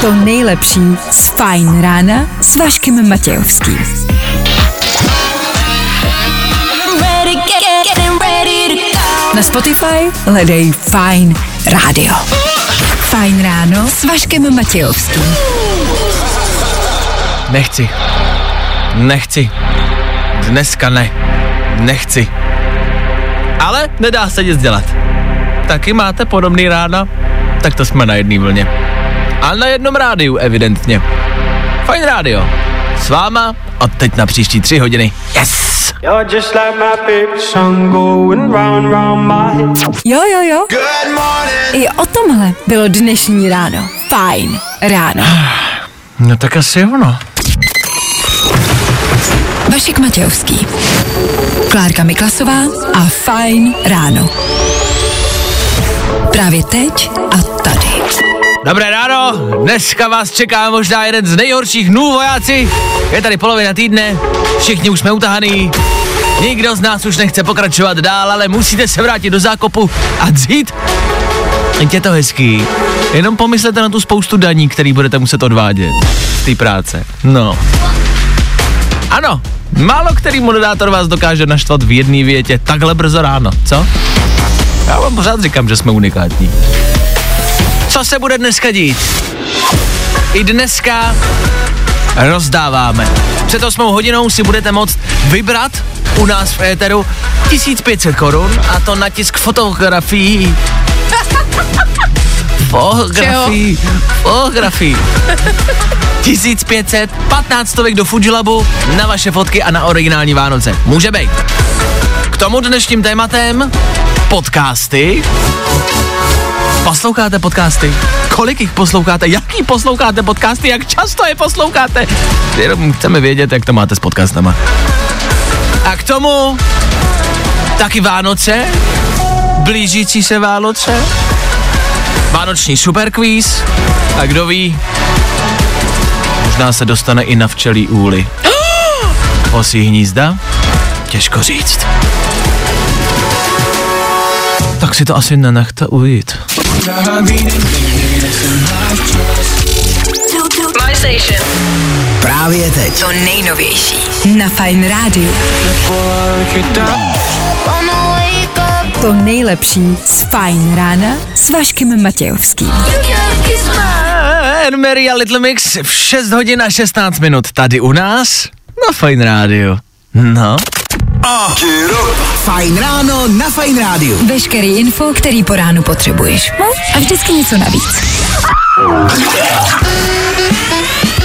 to nejlepší z Fajn rána s Vaškem Matějovským. Na Spotify hledej Fajn rádio. Fajn ráno s Vaškem Matějovským. Nechci. Nechci. Dneska ne. Nechci. Ale nedá se nic dělat. Taky máte podobný rána? Tak to jsme na jedné vlně. A na jednom rádiu, evidentně. Fajn rádio. S váma od teď na příští tři hodiny. Yes! Jo, jo, jo. I o tomhle bylo dnešní ráno. Fajn ráno. No tak asi ono. Vašek Matějovský. Klárka Miklasová a Fajn ráno. Právě teď a tady. Dobré ráno, dneska vás čeká možná jeden z nejhorších dnů, vojáci. Je tady polovina týdne, všichni už jsme utahaný, nikdo z nás už nechce pokračovat dál, ale musíte se vrátit do zákopu a dřít. Teď je to hezký, jenom pomyslete na tu spoustu daní, který budete muset odvádět z té práce. No. Ano, málo který moderátor vás dokáže naštvat v jedné větě takhle brzo ráno, co? Já vám pořád říkám, že jsme unikátní. Co se bude dneska dít? I dneska rozdáváme. Před 8 hodinou si budete moct vybrat u nás v éteru 1500 korun a to na tisk fotografií. Fotografií. Fotografií. 1500, 15 stovek do Fujilabu na vaše fotky a na originální Vánoce. Může být. K tomu dnešním tématem podcasty. Posloucháte podcasty? Kolik jich posloucháte? Jaký posloucháte podcasty? Jak často je posloucháte? Jenom chceme vědět, jak to máte s podcastama. A k tomu taky Vánoce, blížící se Vánoce, Vánoční superkvíz a kdo ví, možná se dostane i na včelí úly. Osí hnízda? Těžko říct. Tak si to asi nenechte ujít. My station. Právě teď. To nejnovější na Fajn rádiu. To nejlepší z Fajn rána s Vaškem Matějovským. Mary a Little Mix v 6 hodin a 16 minut tady u nás na Fine Radio. No. Fajn ráno na Fajn rádiu. Veškerý info, který po ránu potřebuješ. No a vždycky něco navíc.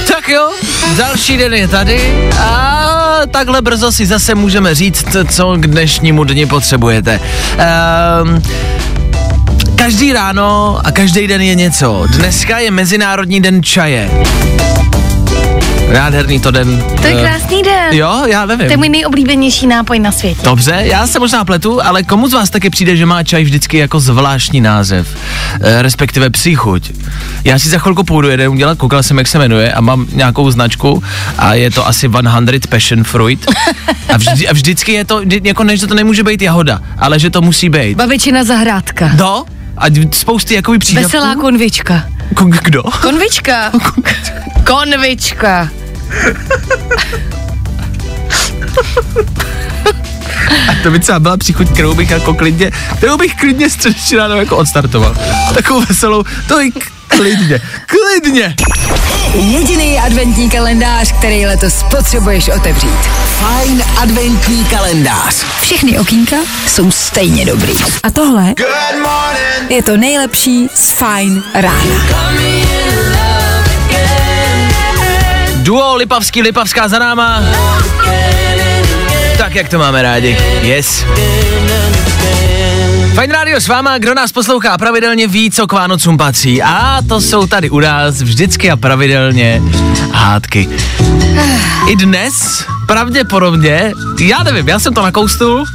Tak jo, další den je tady a takhle brzo si zase můžeme říct, co k dnešnímu dni potřebujete. Um, každý ráno a každý den je něco. Dneska je Mezinárodní den čaje. Nádherný to den. To je eh, krásný den. Jo, já nevím. To je můj nejoblíbenější nápoj na světě. Dobře, já se možná pletu, ale komu z vás taky přijde, že má čaj vždycky jako zvláštní název, e, respektive příchuť. Já si za chvilku půjdu jeden udělat, koukal jsem, jak se jmenuje a mám nějakou značku a je to asi 100 Passion Fruit a, vždy, a vždycky je to, jako než to nemůže být jahoda, ale že to musí být. Babičina zahrádka. Do? A spousty jakoby přídavků. Veselá konvička. Ko- Kdo? Konvička. Konvička. To by třeba byla příchuť, kterou bych jako klidně, kterou bych klidně středeční ráno jako odstartoval. Takovou veselou, to i klidně, klidně. Jediný adventní kalendář, který letos potřebuješ otevřít. Fajn adventní kalendář. Všechny okýnka jsou stejně dobrý. A tohle je to nejlepší z Fajn rána. Duo Lipavský, Lipavská za náma. Tak, jak to máme rádi. Yes. Fajn rádio s váma, kdo nás poslouchá pravidelně ví, co k Vánocům patří. A to jsou tady u nás vždycky a pravidelně hádky. I dnes pravděpodobně, já nevím, já jsem to nakoustul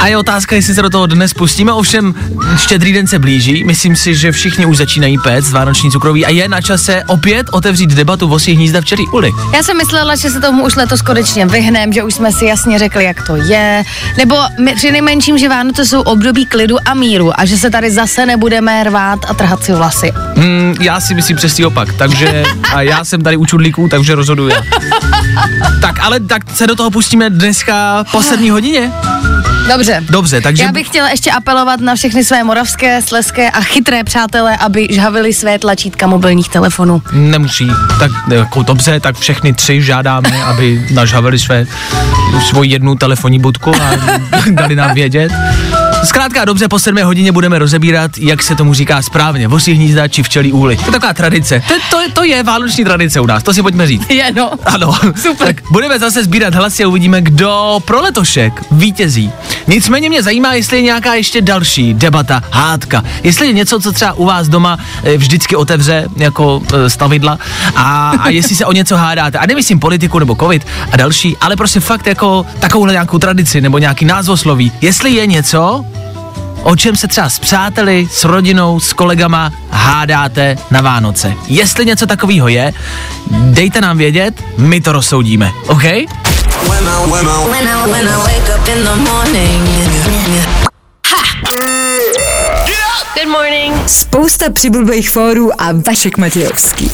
A je otázka, jestli se do toho dnes pustíme, ovšem štědrý den se blíží, myslím si, že všichni už začínají péct vánoční cukroví a je na čase opět otevřít debatu o svých hnízda v Čerý uli. Já jsem myslela, že se tomu už letos konečně vyhnem, že už jsme si jasně řekli, jak to je. Nebo my, při nejmenším, že Vánoce jsou období klidu a míru a že se tady zase nebudeme rvát a trhat si vlasy. Hmm, já si myslím přesný opak, takže a já jsem tady u čudlíků, takže rozhoduju. Tak, ale tak se do toho pustíme dneska po sedmí hodině. Dobře. Dobře, takže... Já bych chtěla ještě apelovat na všechny své moravské, sleské a chytré přátele, aby žhavili své tlačítka mobilních telefonů. Nemusí. Tak jako dobře, tak všechny tři žádáme, aby nažhavili své, svoji jednu telefonní budku a dali nám vědět. Zkrátka dobře, po 7 hodině budeme rozebírat, jak se tomu říká správně, vosí hnízda či včelí úly. To je taková tradice. To, to, to je vánoční tradice u nás, to si pojďme říct. Je, no. Ano, Super. tak budeme zase sbírat hlasy a uvidíme, kdo pro letošek vítězí. Nicméně mě zajímá, jestli je nějaká ještě další debata, hádka. Jestli je něco, co třeba u vás doma eh, vždycky otevře jako eh, stavidla a, a jestli se o něco hádáte. A nemyslím politiku nebo covid a další, ale prostě fakt jako takovouhle nějakou tradici nebo nějaký názvosloví. Jestli je něco, o čem se třeba s přáteli, s rodinou, s kolegama hádáte na Vánoce. Jestli něco takového je, dejte nám vědět, my to rozsoudíme, OK? Good morning. Spousta přibulbých fórů a Vašek Matějovský.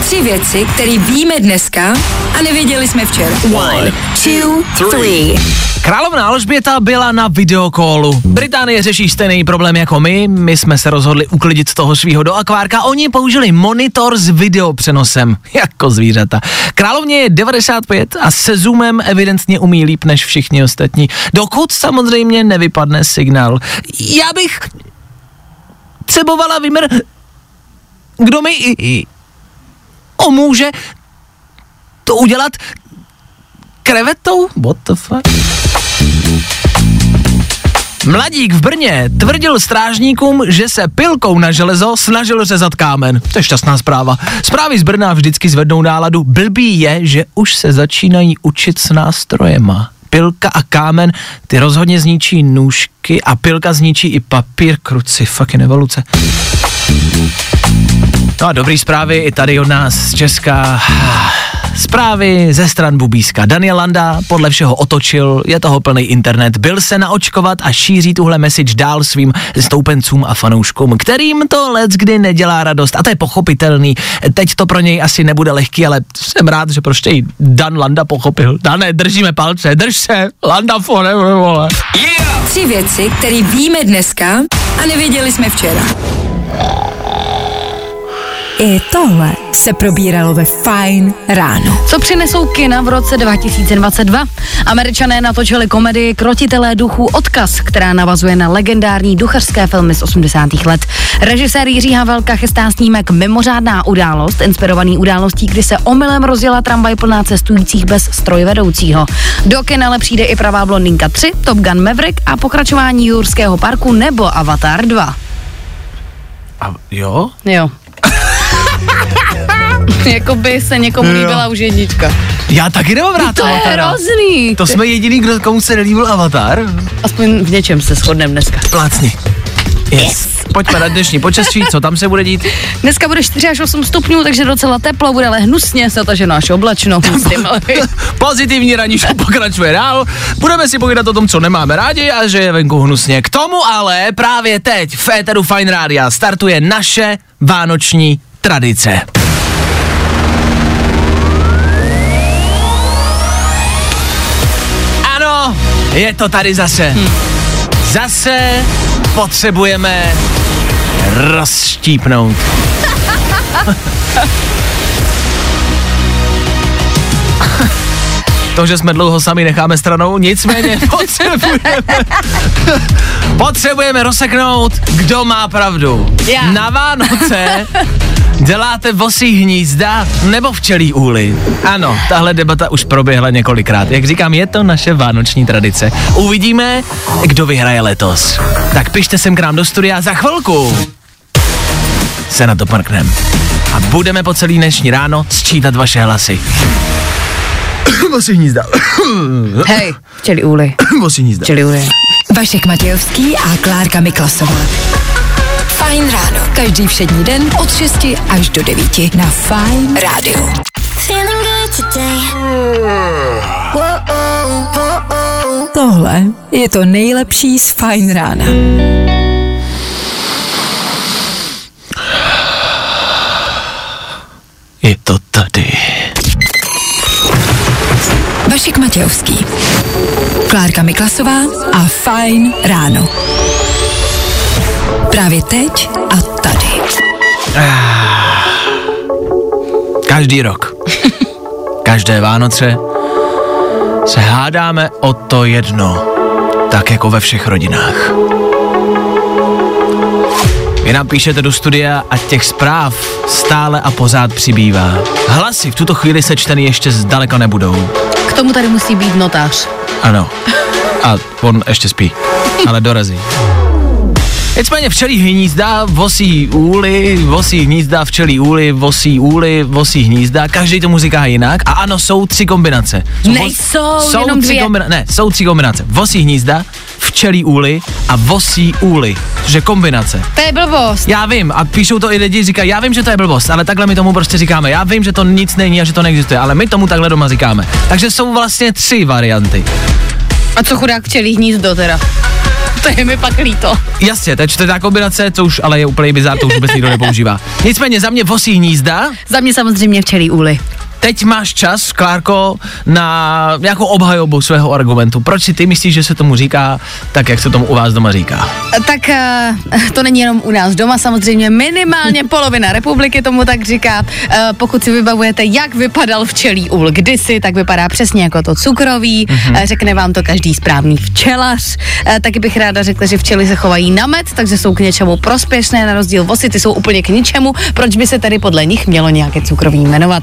Tři věci, které víme dneska a nevěděli jsme včera. One, two, three. Královna Alžběta byla na videokólu. Británie řeší stejný problém jako my. My jsme se rozhodli uklidit toho svého do akvárka. Oni použili monitor s videopřenosem. Jako zvířata. Královně je 95 a se zoomem evidentně umí líp než všichni ostatní. Dokud samozřejmě nevypadne signál. Já bych třebovala vymr... Kdo mi i, i to udělat krevetou? What the fuck? Mladík v Brně tvrdil strážníkům, že se pilkou na železo snažil řezat kámen. To je šťastná zpráva. Zprávy z Brna vždycky zvednou náladu. Blbý je, že už se začínají učit s nástrojema. Pilka a kámen, ty rozhodně zničí nůžky a pilka zničí i papír, kruci, fucking evoluce. No a dobrý zprávy i tady od nás z Česka. Zprávy ze stran Bubíska. Daniel Landa podle všeho otočil, je toho plný internet, byl se naočkovat a šíří tuhle message dál svým stoupencům a fanouškům, kterým to let kdy nedělá radost. A to je pochopitelný. Teď to pro něj asi nebude lehký, ale jsem rád, že prostě i Dan Landa pochopil. Dane, držíme palce, drž se, Landa forever, vole. Tři věci, které víme dneska a nevěděli jsme včera. I tohle se probíralo ve Fine ráno. Co přinesou kina v roce 2022? Američané natočili komedii Krotitelé duchů Odkaz, která navazuje na legendární duchařské filmy z 80. let. Režisér Jiří Havelka chystá snímek Mimořádná událost, inspirovaný událostí, kdy se omylem rozjela tramvaj plná cestujících bez strojvedoucího. Do kina ale přijde i pravá blondýnka 3, Top Gun Maverick a pokračování Jurského parku nebo Avatar 2. A jo? Jo. Jakoby se někomu líbila už jednička. Já taky nemám rád To je Avatara. hrozný. To jsme jediný, kdo komu se nelíbil Avatar. Aspoň v něčem se shodneme dneska. Plácni. Yes. Pojďme na dnešní počasí, co tam se bude dít? Dneska bude 4 až 8 stupňů, takže docela teplo, bude ale hnusně, zataženo až oblačno. Myslím, Pozitivní raníčko pokračuje dál. Budeme si povídat o tom, co nemáme rádi a že je venku hnusně. K tomu ale právě teď v éteru Fine Rádia startuje naše vánoční tradice. Ano, je to tady zase. Zase potřebujeme rozštípnout. To, že jsme dlouho sami necháme stranou, nicméně potřebujeme, potřebujeme rozseknout, kdo má pravdu. Já. Na Vánoce děláte vosí hnízda nebo včelí úly? Ano, tahle debata už proběhla několikrát. Jak říkám, je to naše vánoční tradice. Uvidíme, kdo vyhraje letos. Tak pište sem k nám do studia za chvilku. Se na to parknem. A budeme po celý dnešní ráno sčítat vaše hlasy. Vosí hnízda. hej, včeli úly, Vosí hnízda. včeli úly. Vašek Matějovský a Klárka Miklasová. Fajn ráno. Každý všední den od 6 až do 9 na Fajn rádiu. Feeling good today. Tohle je to nejlepší z Fajn rána. Je to tady. Vašek Matějovský. Klárka Miklasová a Fajn ráno. Právě teď a tady. Každý rok. Každé Vánoce se hádáme o to jedno, tak jako ve všech rodinách. Vy nám píšete do studia a těch zpráv stále a pořád přibývá. Hlasy v tuto chvíli sečteny ještě zdaleka nebudou. K tomu tady musí být notář. Ano. A on ještě spí, ale dorazí. Nicméně včelí hnízda, vosí úly, vosí hnízda, včelí úly, vosí úly, vosí hnízda, každý tomu říká jinak a ano, jsou tři kombinace. Jsou Nejsou, jsou jenom tři dvě. kombina- ne, jsou tři kombinace. Vosí hnízda, včelí úly a vosí úly, což je kombinace. To je blbost. Já vím, a píšou to i lidi, říkají, já vím, že to je blbost, ale takhle my tomu prostě říkáme. Já vím, že to nic není a že to neexistuje, ale my tomu takhle doma říkáme. Takže jsou vlastně tři varianty. A co chudák včelí hnízdo teda? To je mi pak líto. Jasně, je čtvrtá kombinace, co už ale je úplně bizár, to už vůbec nikdo nepoužívá. Nicméně za mě vosí hnízda, Za mě samozřejmě včelí úly. Teď máš čas, Klárko, na nějakou obhajobu svého argumentu. Proč si ty myslíš, že se tomu říká tak, jak se tomu u vás doma říká? Tak eh, to není jenom u nás doma, samozřejmě minimálně polovina republiky tomu tak říká. Eh, Pokud si vybavujete, jak vypadal včelí úl kdysi, tak vypadá přesně jako to cukrový. Eh, Řekne vám to každý správný včelař. Taky bych ráda řekla, že včely se chovají na med, takže jsou k něčemu prospěšné, na rozdíl vosy, ty jsou úplně k ničemu. Proč by se tedy podle nich mělo nějaké cukroví jmenovat?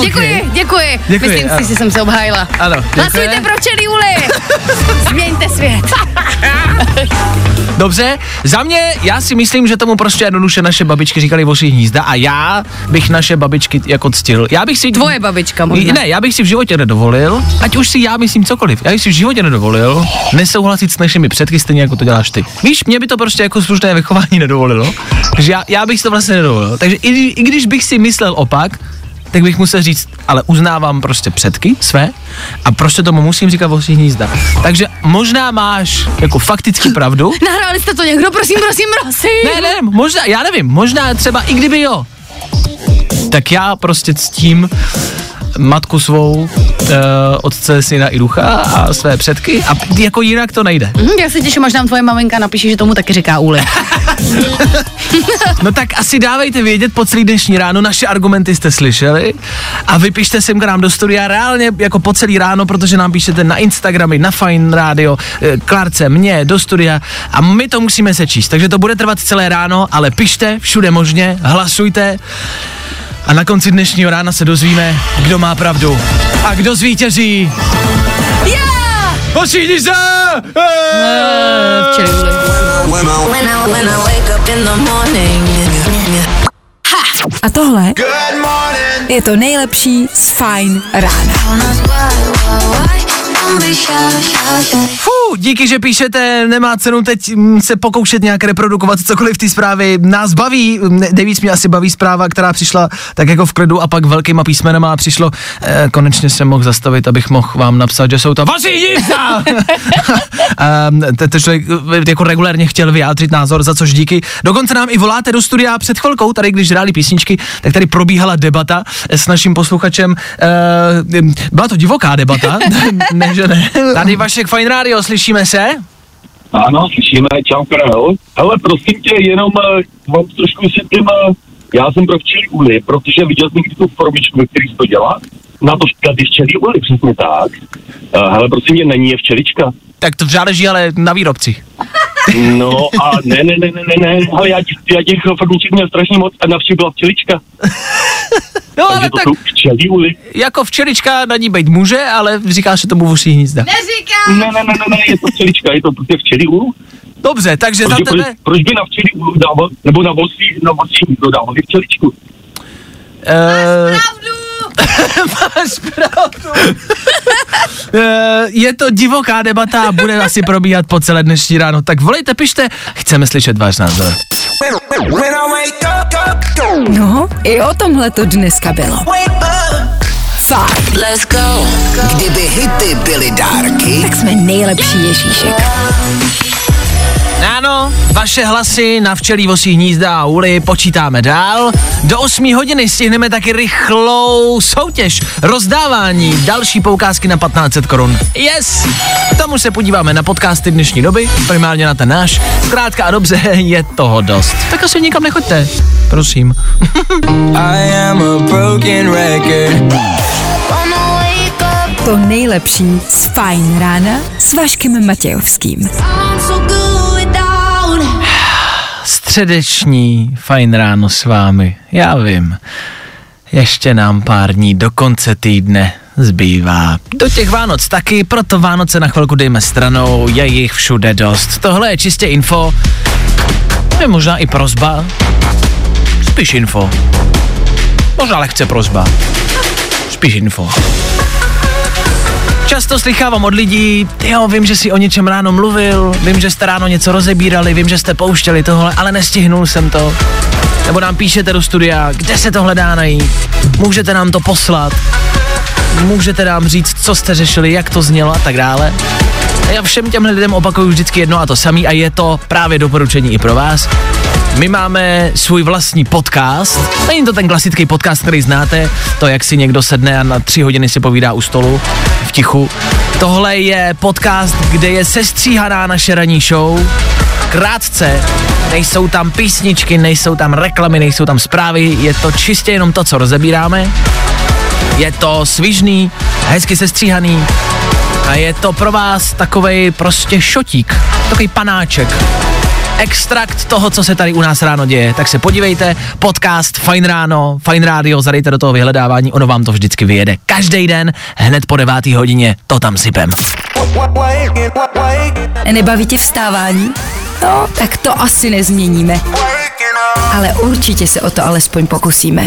Děkuji, děkuji. Děkuji, Myslím a- si, že jsem se obhájila. Ano, Hlasujte děkuji. pro včelí úly! Změňte svět. Dobře, za mě, já si myslím, že tomu prostě jednoduše naše babičky říkali vosí hnízda a já bych naše babičky jako ctil. Já bych si... Tvoje babička možná. Ne, já bych si v životě nedovolil, ať už si já myslím cokoliv, já bych si v životě nedovolil nesouhlasit s našimi předky stejně jako to děláš ty. Víš, mě by to prostě jako slušné vychování nedovolilo, takže já, já bych si to vlastně nedovolil. Takže i, i když bych si myslel opak, tak bych musel říct, ale uznávám prostě předky své a prostě tomu musím říkat vosí hnízda. Takže možná máš jako fakticky pravdu, Nahráli jste to někdo, prosím, prosím, prosím. ne, ne, možná, já nevím, možná třeba i kdyby jo, tak já prostě ctím matku svou, e, otce, syna i ducha a své předky a jako jinak to nejde. Hm, já se těším, až nám tvoje maminka napíše, že tomu taky říká úly. No tak asi dávejte vědět po celý dnešní ráno, naše argumenty jste slyšeli a vypište sem k nám do studia reálně jako po celý ráno, protože nám píšete na Instagramy, na Fine Radio, eh, Klárce, mě, do studia a my to musíme sečíst, takže to bude trvat celé ráno, ale pište všude možně, hlasujte a na konci dnešního rána se dozvíme, kdo má pravdu a kdo zvítězí. Já! Pošíni se! A tohle je to nejlepší z Fajn rána. Díky, že píšete, nemá cenu teď mm, se pokoušet nějak reprodukovat cokoliv v té zprávy. Nás baví, ne- nejvíc mě asi baví zpráva, která přišla tak jako v klidu a pak velkýma písmenama a přišlo, eh, konečně jsem mohl zastavit, abych mohl vám napsat, že jsou to vaši jízda! Ehm, te- te člověk eh, jako regulérně chtěl vyjádřit názor, za což díky. Dokonce nám i voláte do studia před chvilkou, tady když hráli písničky, tak tady probíhala debata s naším posluchačem. Eh, byla to divoká debata, ne, že ne. Tady Vašek Fine Radio, slyšíme se? Ano, slyšíme, čau Karel. Hele, prosím tě, jenom uh, vám trošku vysvětlím, uh, já jsem pro včelí úly, protože viděl jsem někdy tu formičku, ve který to dělá. Na to tady včelí úly, přesně tak. Uh, hele, prosím tě, není je včelička. Tak to záleží ale na výrobci. No a ne, ne, ne, ne, ne, ne, ale já, já těch formiček měl strašně moc a na vši byla včelička. No Takže ale to tak jsou včelí úly. jako včelička na ní být může, ale říká se tomu vosí hnízda. Ne, ne, ne, ne, ne, je to včelička, je to prostě včelí úl. Dobře, takže za Proč, proč, tebe... proč by na včelí úl dával, nebo na vosí, na vosí nikdo dával včeličku? Uh, máš pravdu. uh, je to divoká debata a bude asi probíhat po celé dnešní ráno. Tak volejte, pište, chceme slyšet váš názor. No, i o tomhle to dneska bylo. Fakt. Let's go. Kdyby hity byly dárky, Tak jsme nejlepší Ježíšek. Ano, vaše hlasy na včelí vosí hnízda a úly počítáme dál. Do 8 hodiny stihneme taky rychlou soutěž, rozdávání, další poukázky na 1500 korun. Yes! K tomu se podíváme na podcasty dnešní doby, primárně na ten náš. Zkrátka a dobře, je toho dost. Tak asi nikam nechoďte, prosím. To nejlepší z Fajn rána s Vaškem Matějovským. I'm so good. Středeční fajn ráno s vámi, já vím. Ještě nám pár dní do konce týdne zbývá. Do těch Vánoc taky, proto Vánoce na chvilku dejme stranou, je jich všude dost. Tohle je čistě info, je možná i prozba, spíš info. Možná lehce prozba, spíš info. Často slychávám od lidí, jo, vím, že si o něčem ráno mluvil, vím, že jste ráno něco rozebírali, vím, že jste pouštěli tohle, ale nestihnul jsem to. Nebo nám píšete do studia, kde se tohle dá najít, můžete nám to poslat, můžete nám říct, co jste řešili, jak to znělo a tak dále. A já všem těm lidem opakuju vždycky jedno a to samý a je to právě doporučení i pro vás. My máme svůj vlastní podcast. Není to ten klasický podcast, který znáte, to, jak si někdo sedne a na tři hodiny si povídá u stolu v tichu. Tohle je podcast, kde je sestříhaná naše ranní show. Krátce, nejsou tam písničky, nejsou tam reklamy, nejsou tam zprávy, je to čistě jenom to, co rozebíráme. Je to svižný, hezky sestříhaný a je to pro vás takovej prostě šotík, takový panáček extrakt toho, co se tady u nás ráno děje. Tak se podívejte, podcast Fajn ráno, Fajn rádio, zadejte do toho vyhledávání, ono vám to vždycky vyjede. Každý den, hned po devátý hodině, to tam sypem. Nebaví tě vstávání? No, tak to asi nezměníme. Ale určitě se o to alespoň pokusíme.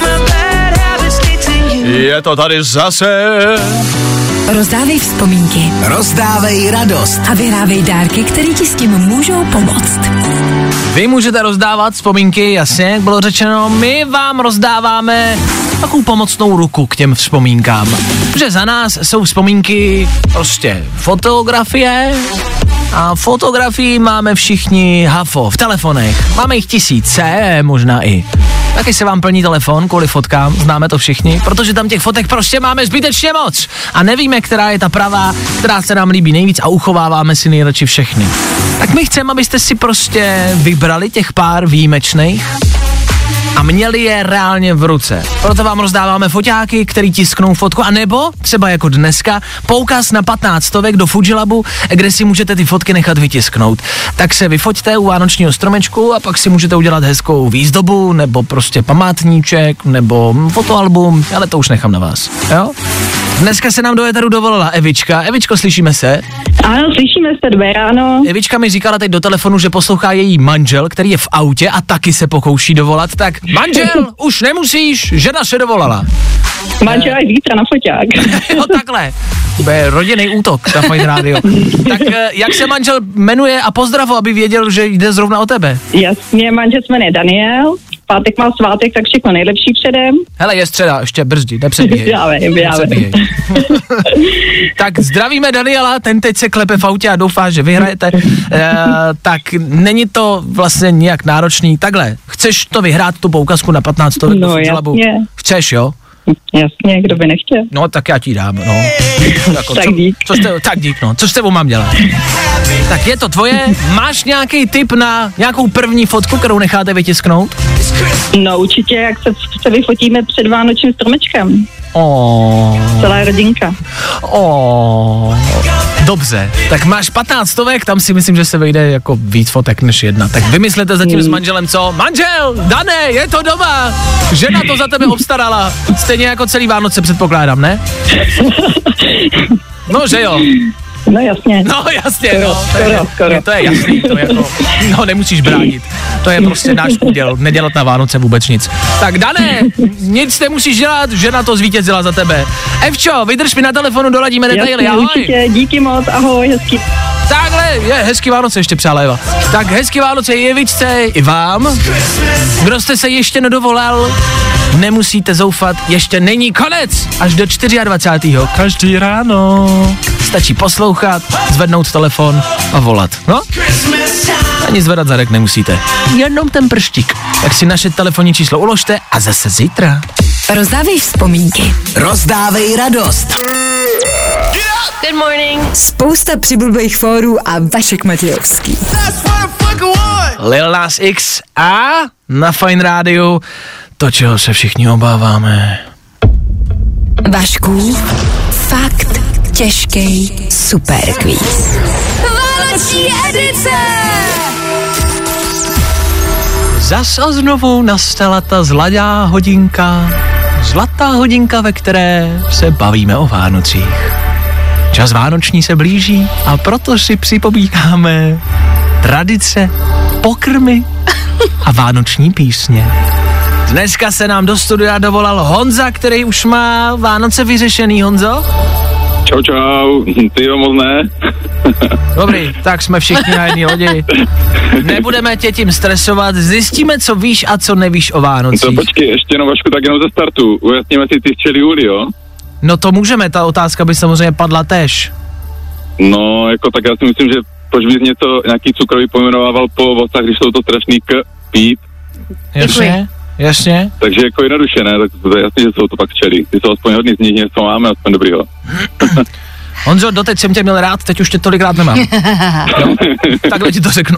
Je to tady zase. Rozdávej vzpomínky rozdávej radost. a vyhrávej dárky, které ti s tím můžou pomoct. Vy můžete rozdávat vzpomínky, jasně, jak bylo řečeno, my vám rozdáváme takovou pomocnou ruku k těm vzpomínkám. Že za nás jsou vzpomínky prostě fotografie a fotografii máme všichni hafo v telefonech. Máme jich tisíce, možná i. Taky se vám plní telefon kvůli fotkám, známe to všichni, protože tam těch fotek prostě máme zbytečně moc. A nevíme, která je ta pravá, která se nám líbí nejvíc a uchováváme si nejradši všechny. Tak my chceme, abyste si prostě vybrali těch pár výjimečných a měli je reálně v ruce. Proto vám rozdáváme foťáky, který tisknou fotku, a nebo třeba jako dneska, poukaz na 15 stovek do Fujilabu, kde si můžete ty fotky nechat vytisknout. Tak se vyfoťte u vánočního stromečku a pak si můžete udělat hezkou výzdobu, nebo prostě památníček, nebo fotoalbum, ale to už nechám na vás. Jo? Dneska se nám do éteru dovolila Evička. Evičko, slyšíme se? Ano, slyšíme se, dobré ráno. Evička mi říkala teď do telefonu, že poslouchá její manžel, který je v autě a taky se pokouší dovolat, tak manžel, už nemusíš, žena se dovolala. Manžel je zítra na foťák. Jo, takhle. To bude rodinný útok na Fajn Radio. Tak eh, jak se manžel jmenuje a pozdravu, aby věděl, že jde zrovna o tebe. Jasně, manžel se jmenuje Daniel. Pátek má svátek, tak všechno nejlepší předem. Hele, je středa, ještě brzdi, nepředbíhej. Já vím, já vím. Tak zdravíme Daniela, ten teď se klepe v autě a doufá, že vyhrajete. E, tak není to vlastně nějak náročný. Takhle, chceš to vyhrát, tu poukazku na 15 stovek No, jasně. Chceš, jo? Jasně, kdo by nechtěl. No, tak já ti dám, no. Jako, Tak co, dík. Co jste, tak dík, no. Co s tebou mám dělat? Tak je to tvoje. Máš nějaký tip na nějakou první fotku, kterou necháte vytisknout? No určitě, jak se, se vyfotíme před vánočním stromečkem. Oh, Celá rodinka. oh. Dobře, tak máš 15 stovek, tam si myslím, že se vejde jako víc fotek než jedna. Tak vymyslete zatím s manželem co? Manžel, Dané, je to doma! Žena to za tebe obstarala. Stejně jako celý Vánoce předpokládám, ne? No, že jo. No jasně. No jasně, Skoro, no. To je, skoro, skoro. je- to je jasný, to je jako, no nemusíš bránit. To je prostě náš úděl, nedělat na Vánoce vůbec nic. Tak Dané, nic nemusíš dělat, žena to zvítězila za tebe. Evčo, vydrž mi na telefonu, doladíme detaily, Jasně, ahoj. určitě, díky moc, ahoj, hezký. Takhle, je, hezký Vánoce ještě přála Eva. Tak hezký Vánoce i Evičce, i vám. Kdo jste se ještě nedovolal, nemusíte zoufat, ještě není konec. Až do 24. Každý ráno. Stačí poslouchat, zvednout telefon a volat. No? Ani zvedat zadek nemusíte. Jenom ten prštík. Tak si naše telefonní číslo uložte a zase zítra. Rozdávej vzpomínky. Rozdávej radost. Good morning. Spousta přibulbých fórů a Vašek Matějovský. Lil Nas X a na Fine Rádiu to, čeho se všichni obáváme. Vašku, fakt těžký superkvíz. Vánoční edice! Zas a znovu nastala ta zlatá hodinka, zlatá hodinka, ve které se bavíme o Vánocích. Čas vánoční se blíží a proto si připomínáme tradice, pokrmy a vánoční písně. Dneska se nám do studia dovolal Honza, který už má Vánoce vyřešený, Honzo? Čau, čau, ty jo, moc ne. Dobrý, tak jsme všichni na jedné lodi. Nebudeme tě tím stresovat, zjistíme, co víš a co nevíš o To Vánocích. počkej, ještě jenom Vašku, tak jenom ze startu. Ujasníme si ty včely Juli, jo? No to můžeme, ta otázka by samozřejmě padla tež. No, jako tak já si myslím, že proč bys něco, nějaký cukrový pojmenovával po ovocách, když jsou to strašný k, píp, Jasně? Jasně? takže jako jednoduše, ne, tak to je jasný, že jsou to pak včely. Ty jsou aspoň hodný z nich, něco máme, aspoň dobrýho. Honzo, doteď jsem tě měl rád, teď už tě tolikrát nemám. Jo? Takhle ti to řeknu.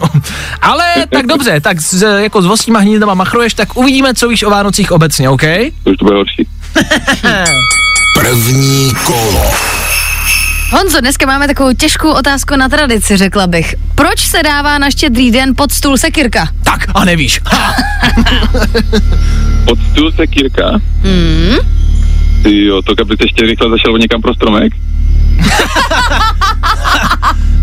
Ale tak dobře, tak s, jako s vostíma hnízdama machruješ, tak uvidíme, co víš o Vánocích obecně, OK? To už to bude horší. První kolo. Honzo, dneska máme takovou těžkou otázku na tradici, řekla bych. Proč se dává na štědrý den pod stůl sekirka? Tak a nevíš. Ha! Pod stůl se kýrka. Mm. Ty jo, to aby ještě rychle zašel někam pro stromek.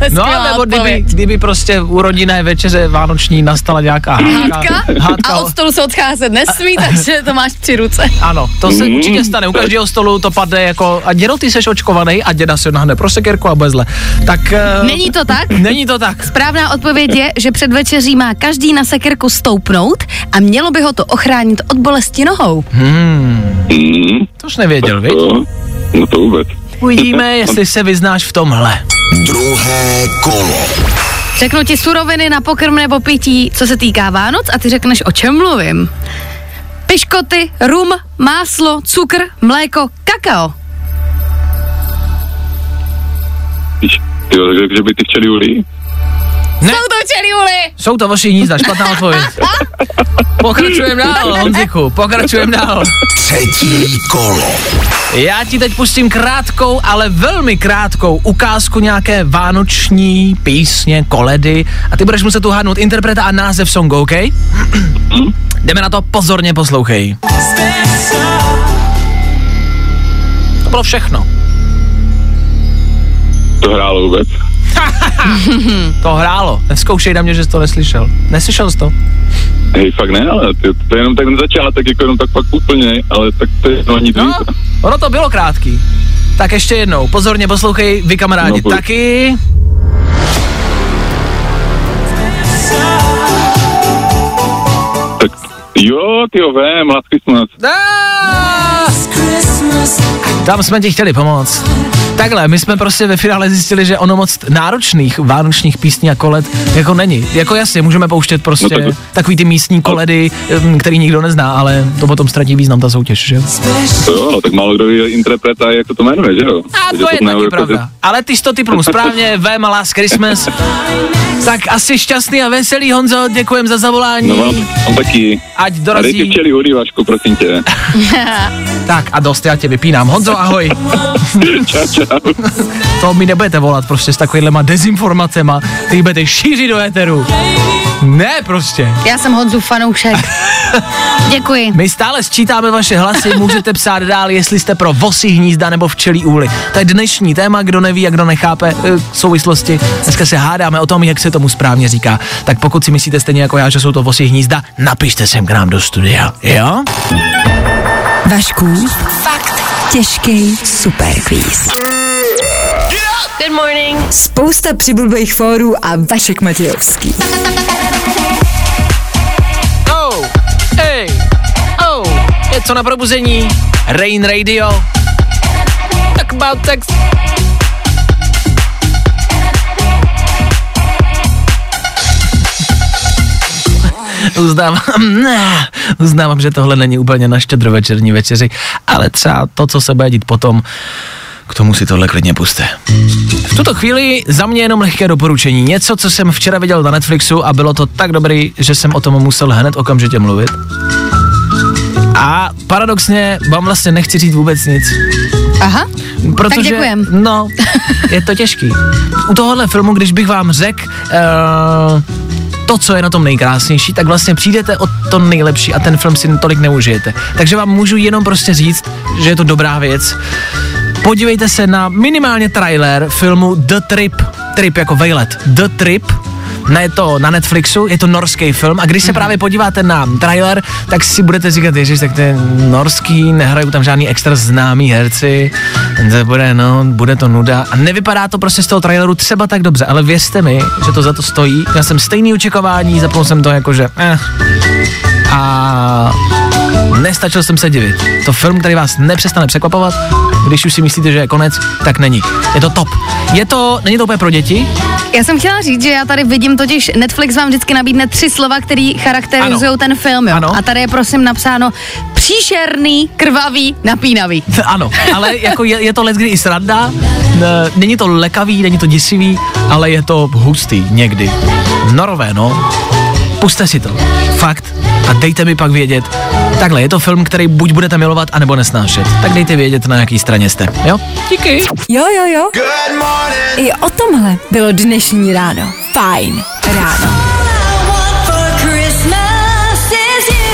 Je No, skvělá nebo kdyby, kdyby prostě u rodinné večeře vánoční nastala nějaká hádka. Hádka? A od stolu se odcházet nesmí, takže to máš při ruce. Ano, to se Mm. určitě stane. U každého stolu to padne jako, a dědo, ty seš očkovaný a děda se nahne pro sekerku a bude zle. Tak... Uh, Není to tak? Není to tak. Správná odpověď je, že před večeří má každý na sekerku stoupnout a mělo by ho to ochránit od bolesti nohou. Mm. To už nevěděl, viď? To, no to vůbec. Uvidíme, jestli se vyznáš v tomhle. Druhé kolo. Řeknu ti suroviny na pokrm nebo pití, co se týká Vánoc a ty řekneš, o čem mluvím. Piškoty, rum, máslo, cukr, mléko, kakao. Jo, takže že by ty včely Juli. Ne, Jsou to čeliuli! jsou to vaši hnízda, špatná odpověď. Pokračujeme dál, Honziku, pokračujeme dál. Třetí kolo. Já ti teď pustím krátkou, ale velmi krátkou ukázku nějaké vánoční písně, koledy a ty budeš muset uhádnout interpreta a název songu, OK? Jdeme na to, pozorně poslouchej. To bylo všechno. To hrálo vůbec. To hrálo. Neskoušej na mě, že jsi to neslyšel. Neslyšel jsi to? Hej, fakt ne, ale ty, to je jenom tak na začátek, jako jenom tak fakt úplně, ale tak to je no ani No, no. ono to bylo krátký. Tak ještě jednou, pozorně poslouchej, vy kamarádi No, pojď. taky. Tak jo, ty jo, vem, Last Christmas. Ah! Tam jsme ti chtěli pomoct. Takhle, my jsme prostě ve finále zjistili, že ono moc náročných vánočních písní a koled jako není. Jako jasně, můžeme pouštět prostě No tak- takový ty místní koledy, em, který nikdo nezná, ale to potom ztratí význam ta soutěž, že? To jo, no, tak málo kdo je interpret a jak to to jmenuje, že jo? A Takže to je taky jako, pravda. Ale ty jsi to typnul správně, V Last Christmas. Tak asi šťastný a veselý, Honzo, děkujem za zavolání. No mám, mám taky. Ať A dej ty dorazí. Vašku, prosím tě. Tak a dost, já tě vypínám. Honzo, ahoj. Čau, čau. To mi nebudete volat prostě s takovýhlema dezinformacema, který budete šířit do éteru. Ne prostě. Já jsem Honzu fanoušek. Děkuji. My stále sčítáme vaše hlasy, můžete psát dál, jestli jste pro vosí hnízda nebo včelí úly. To je dnešní téma, kdo neví a kdo nechápe e, souvislosti. Dneska se hádáme o tom, jak se tomu správně říká. Tak pokud si myslíte stejně jako já, že jsou to vosí hnízda, napište sem k nám do studia. Jo? Vašku, fakt těžký superquiz. Good morning. Spousta přibulbých fórů a Vašek Matějovský. Oh, hey, oh, je co na probuzení? Rain Radio. Talk about sex. Uznávám, ne, uznávám, že tohle není úplně na štědrovečerní večeři, ale třeba to, co se bude dít potom, k tomu si tohle klidně puste. V tuto chvíli za mě jenom lehké doporučení. Něco, co jsem včera viděl na Netflixu a bylo to tak dobrý, že jsem o tom musel hned okamžitě mluvit. A paradoxně vám vlastně nechci říct vůbec nic. Aha, Protože, děkujem. No, je to těžký. U tohohle filmu, když bych vám řekl uh, to, co je na tom nejkrásnější, tak vlastně přijdete o to nejlepší a ten film si tolik neužijete. Takže vám můžu jenom prostě říct, že je to dobrá věc. Podívejte se na minimálně trailer filmu The Trip. Trip jako vejlet. The Trip je to na Netflixu, je to norský film. A když se právě podíváte na trailer, tak si budete říkat, ježiš, tak to je norský, nehrajou tam žádný extra známý herci, to bude, no, bude to nuda. A nevypadá to prostě z toho traileru třeba tak dobře, ale věřte mi, že to za to stojí, já jsem stejný očekávání, zapnul jsem to jako, že eh, a nestačil jsem se divit. To film, který vás nepřestane překvapovat, když už si myslíte, že je konec, tak není. Je to top. Je to, není to úplně pro děti, Já jsem chtěla říct, že já tady vidím totiž, Netflix vám vždycky nabídne tři slova, které charakterizují ten film, jo. Ano. A tady je prosím napsáno příšerný, krvavý, napínavý. Ano, ale jako je, je to leckdy i sranda, ne, není to lekavý, není to děsivý, ale je to hustý někdy. Norové, no. Puste si to. Fakt. A dejte mi pak vědět. Takhle, je to film, který buď budete milovat, anebo nesnášet. Tak dejte vědět, na jaký straně jste. Jo? Díky. Jo, jo, jo. I o tomhle bylo dnešní ráno. Fajn ráno.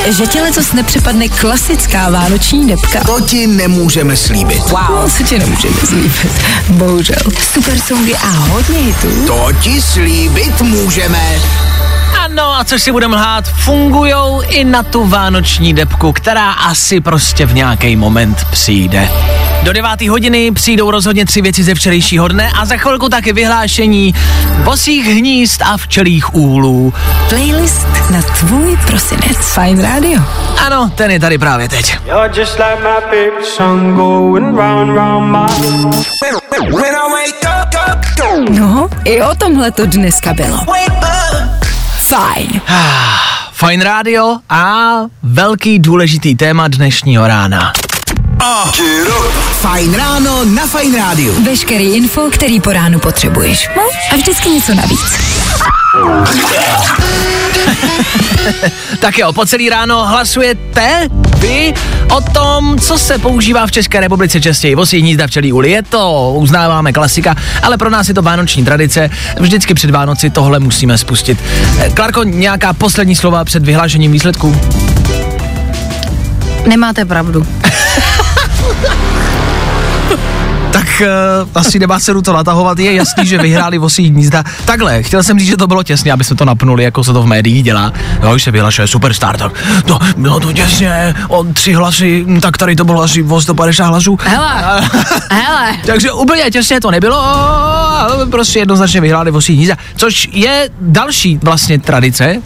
Že tě letos nepřepadne klasická vánoční depka. To ti nemůžeme slíbit. Wow. Co ti nemůžeme slíbit. Bohužel. Super songy a hodně hitů. To ti slíbit můžeme. Ano, a což si budeme lhát, fungujou i na tu vánoční depku, která asi prostě v nějaký moment přijde. Do 9. hodiny přijdou rozhodně tři věci ze včerejšího dne a za chvilku taky vyhlášení bosích hnízd a včelých úlů. Playlist na tvůj prosinec. Fajn rádio. Ano, ten je tady právě teď. No, i o tomhle to dneska bylo. Fajn. Fajn rádio a velký důležitý téma dnešního rána. Fajn ráno na Fajn rádiu. Veškerý info, který po ránu potřebuješ. No, a vždycky něco navíc. Tak jo, po celý ráno hlasujete vy o tom, co se používá v České republice častěji. Vosí hnízda včelí uli, je to, uznáváme klasika, ale pro nás je to vánoční tradice. Vždycky před Vánoci tohle musíme spustit. Eh, Klarko, nějaká poslední slova před vyhlášením výsledků? Nemáte pravdu. Tak uh, asi nemá cenu to natahovat, je jasný, že vyhráli vosí hnízda. Takhle, chtěl jsem říct, že to bylo těsně, aby se to napnuli, jako se to v médiích dělá. Jo, když se vyhlašuje superstar, tak to bylo to těsně, o tři hlasy, hm, tak tady to bylo asi o 150 hlasů. Hele, hele. Takže úplně těsně to nebylo, ale prostě jednoznačně vyhráli vosí hnízda, což je další vlastně tradice,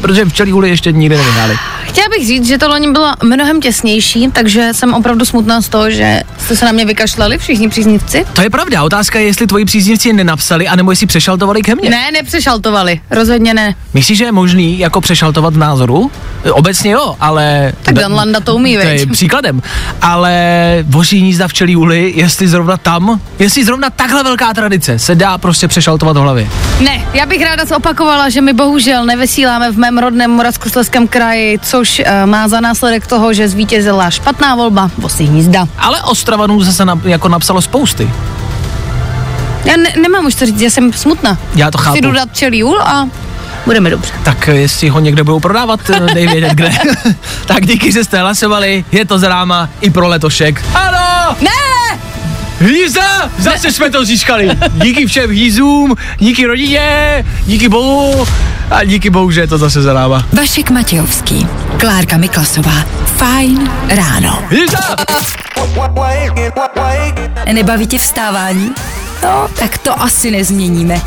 protože včelí úly ještě nikdy nevyhráli. Chtěla bych říct, že to loni bylo mnohem těsnější, takže jsem opravdu smutná z toho, že jste se na mě vykašlali všichni příznivci. To je pravda, otázka je, jestli tvoji příznivci nenapsali, anebo jestli přešaltovali ke mně. Ne, nepřešaltovali, rozhodně ne. Myslíš, že je možný jako přešaltovat v názoru? Obecně jo, ale... Tak Dan Landa to umí, To je příkladem. Ale voří hnízda včelí úly, jestli zrovna tam, jestli zrovna takhle velká tradice se dá prostě přešaltovat v hlavě. Ne, já bych ráda zopakovala, že my bohužel nevysíláme v mém rodném Moravskoslezském kraji, což eh, má za následek toho, že zvítězila špatná volba Bosy hnízda. Ale Ostravanů zase na, jako napsalo spousty. Já ne, nemám už to říct, já jsem smutná. Já to chápu. Jdu dát včelí úl a budeme dobře. Tak jestli ho někde budou prodávat, eh, dej vědět kde. tak díky, že jste hlasovali, je to zráma i pro letošek. Ano! Ne! Hýza! Zase jsme to získali. Díky všem hýzům, díky rodině, díky bohu a díky bohu, že je to zase zaráma. Vašek Matějovský, Klárka Miklasová, Fajn ráno. Hýza! Nebaví tě vstávání? No, tak to asi nezměníme.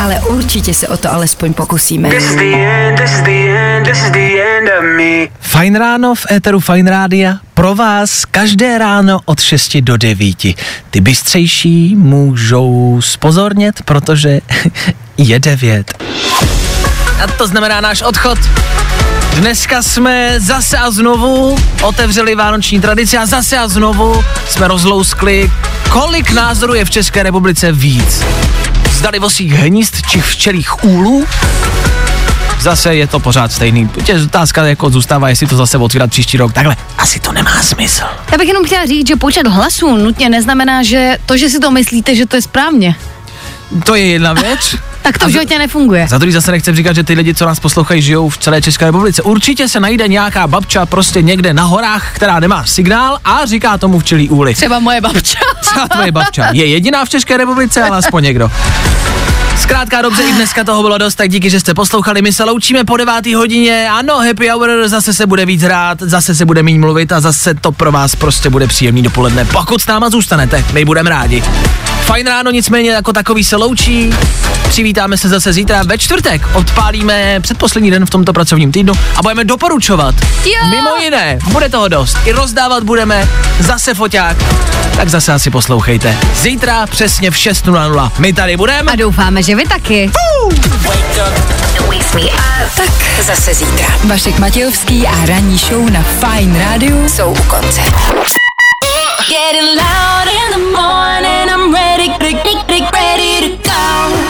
Ale určitě se o to alespoň pokusíme. Fajn ráno v éteru Fajn rádia. Pro vás každé ráno od 6 do 9. Ty bystřejší můžou spozornět, protože je 9. A to znamená náš odchod. Dneska jsme zase a znovu otevřeli vánoční tradici a zase a znovu jsme rozlouskli, kolik názorů je v České republice víc. Zdali vosích hnízd či včelých úlů? Zase je to pořád stejný. Tě otázka jako zůstává, jestli to zase otvírat příští rok. Takhle, asi to nemá smysl. Já bych jenom chtěla říct, že počet hlasů nutně neznamená, že to, že si to myslíte, že to je správně. To je jedna věc. Tak to v životě nefunguje. Za druhý zase nechci říkat, že ty lidi, co nás poslouchají, žijou v celé České republice. Určitě se najde nějaká babča prostě někde na horách, která nemá signál a říká tomu včelí úly. Třeba moje babča. Třeba tvoje babča. Je jediná v České republice, ale aspoň někdo. Zkrátka dobře, i dneska toho bylo dost, tak díky, že jste poslouchali. My se loučíme po devátý hodině. Ano, happy hour, zase se bude víc hrát, zase se bude méně mluvit a zase to pro vás prostě bude příjemný dopoledne. Pokud s náma zůstanete, my budeme rádi. Fajn ráno nicméně jako takový se loučí. Přivítáme se zase zítra ve čtvrtek. Odpálíme předposlední den v tomto pracovním týdnu a budeme doporučovat. Jo! Mimo jiné, bude toho dost. I rozdávat budeme, zase foťák. Tak zase asi poslouchejte. Zítra přesně v 6.00. My tady budeme. A doufáme, že vy taky. Tak zase zítra. Vašek Matějovský a ranní show na Fajn rádiu jsou u konce. Getting loud in the morning, I'm ready, ready, ready, ready to go.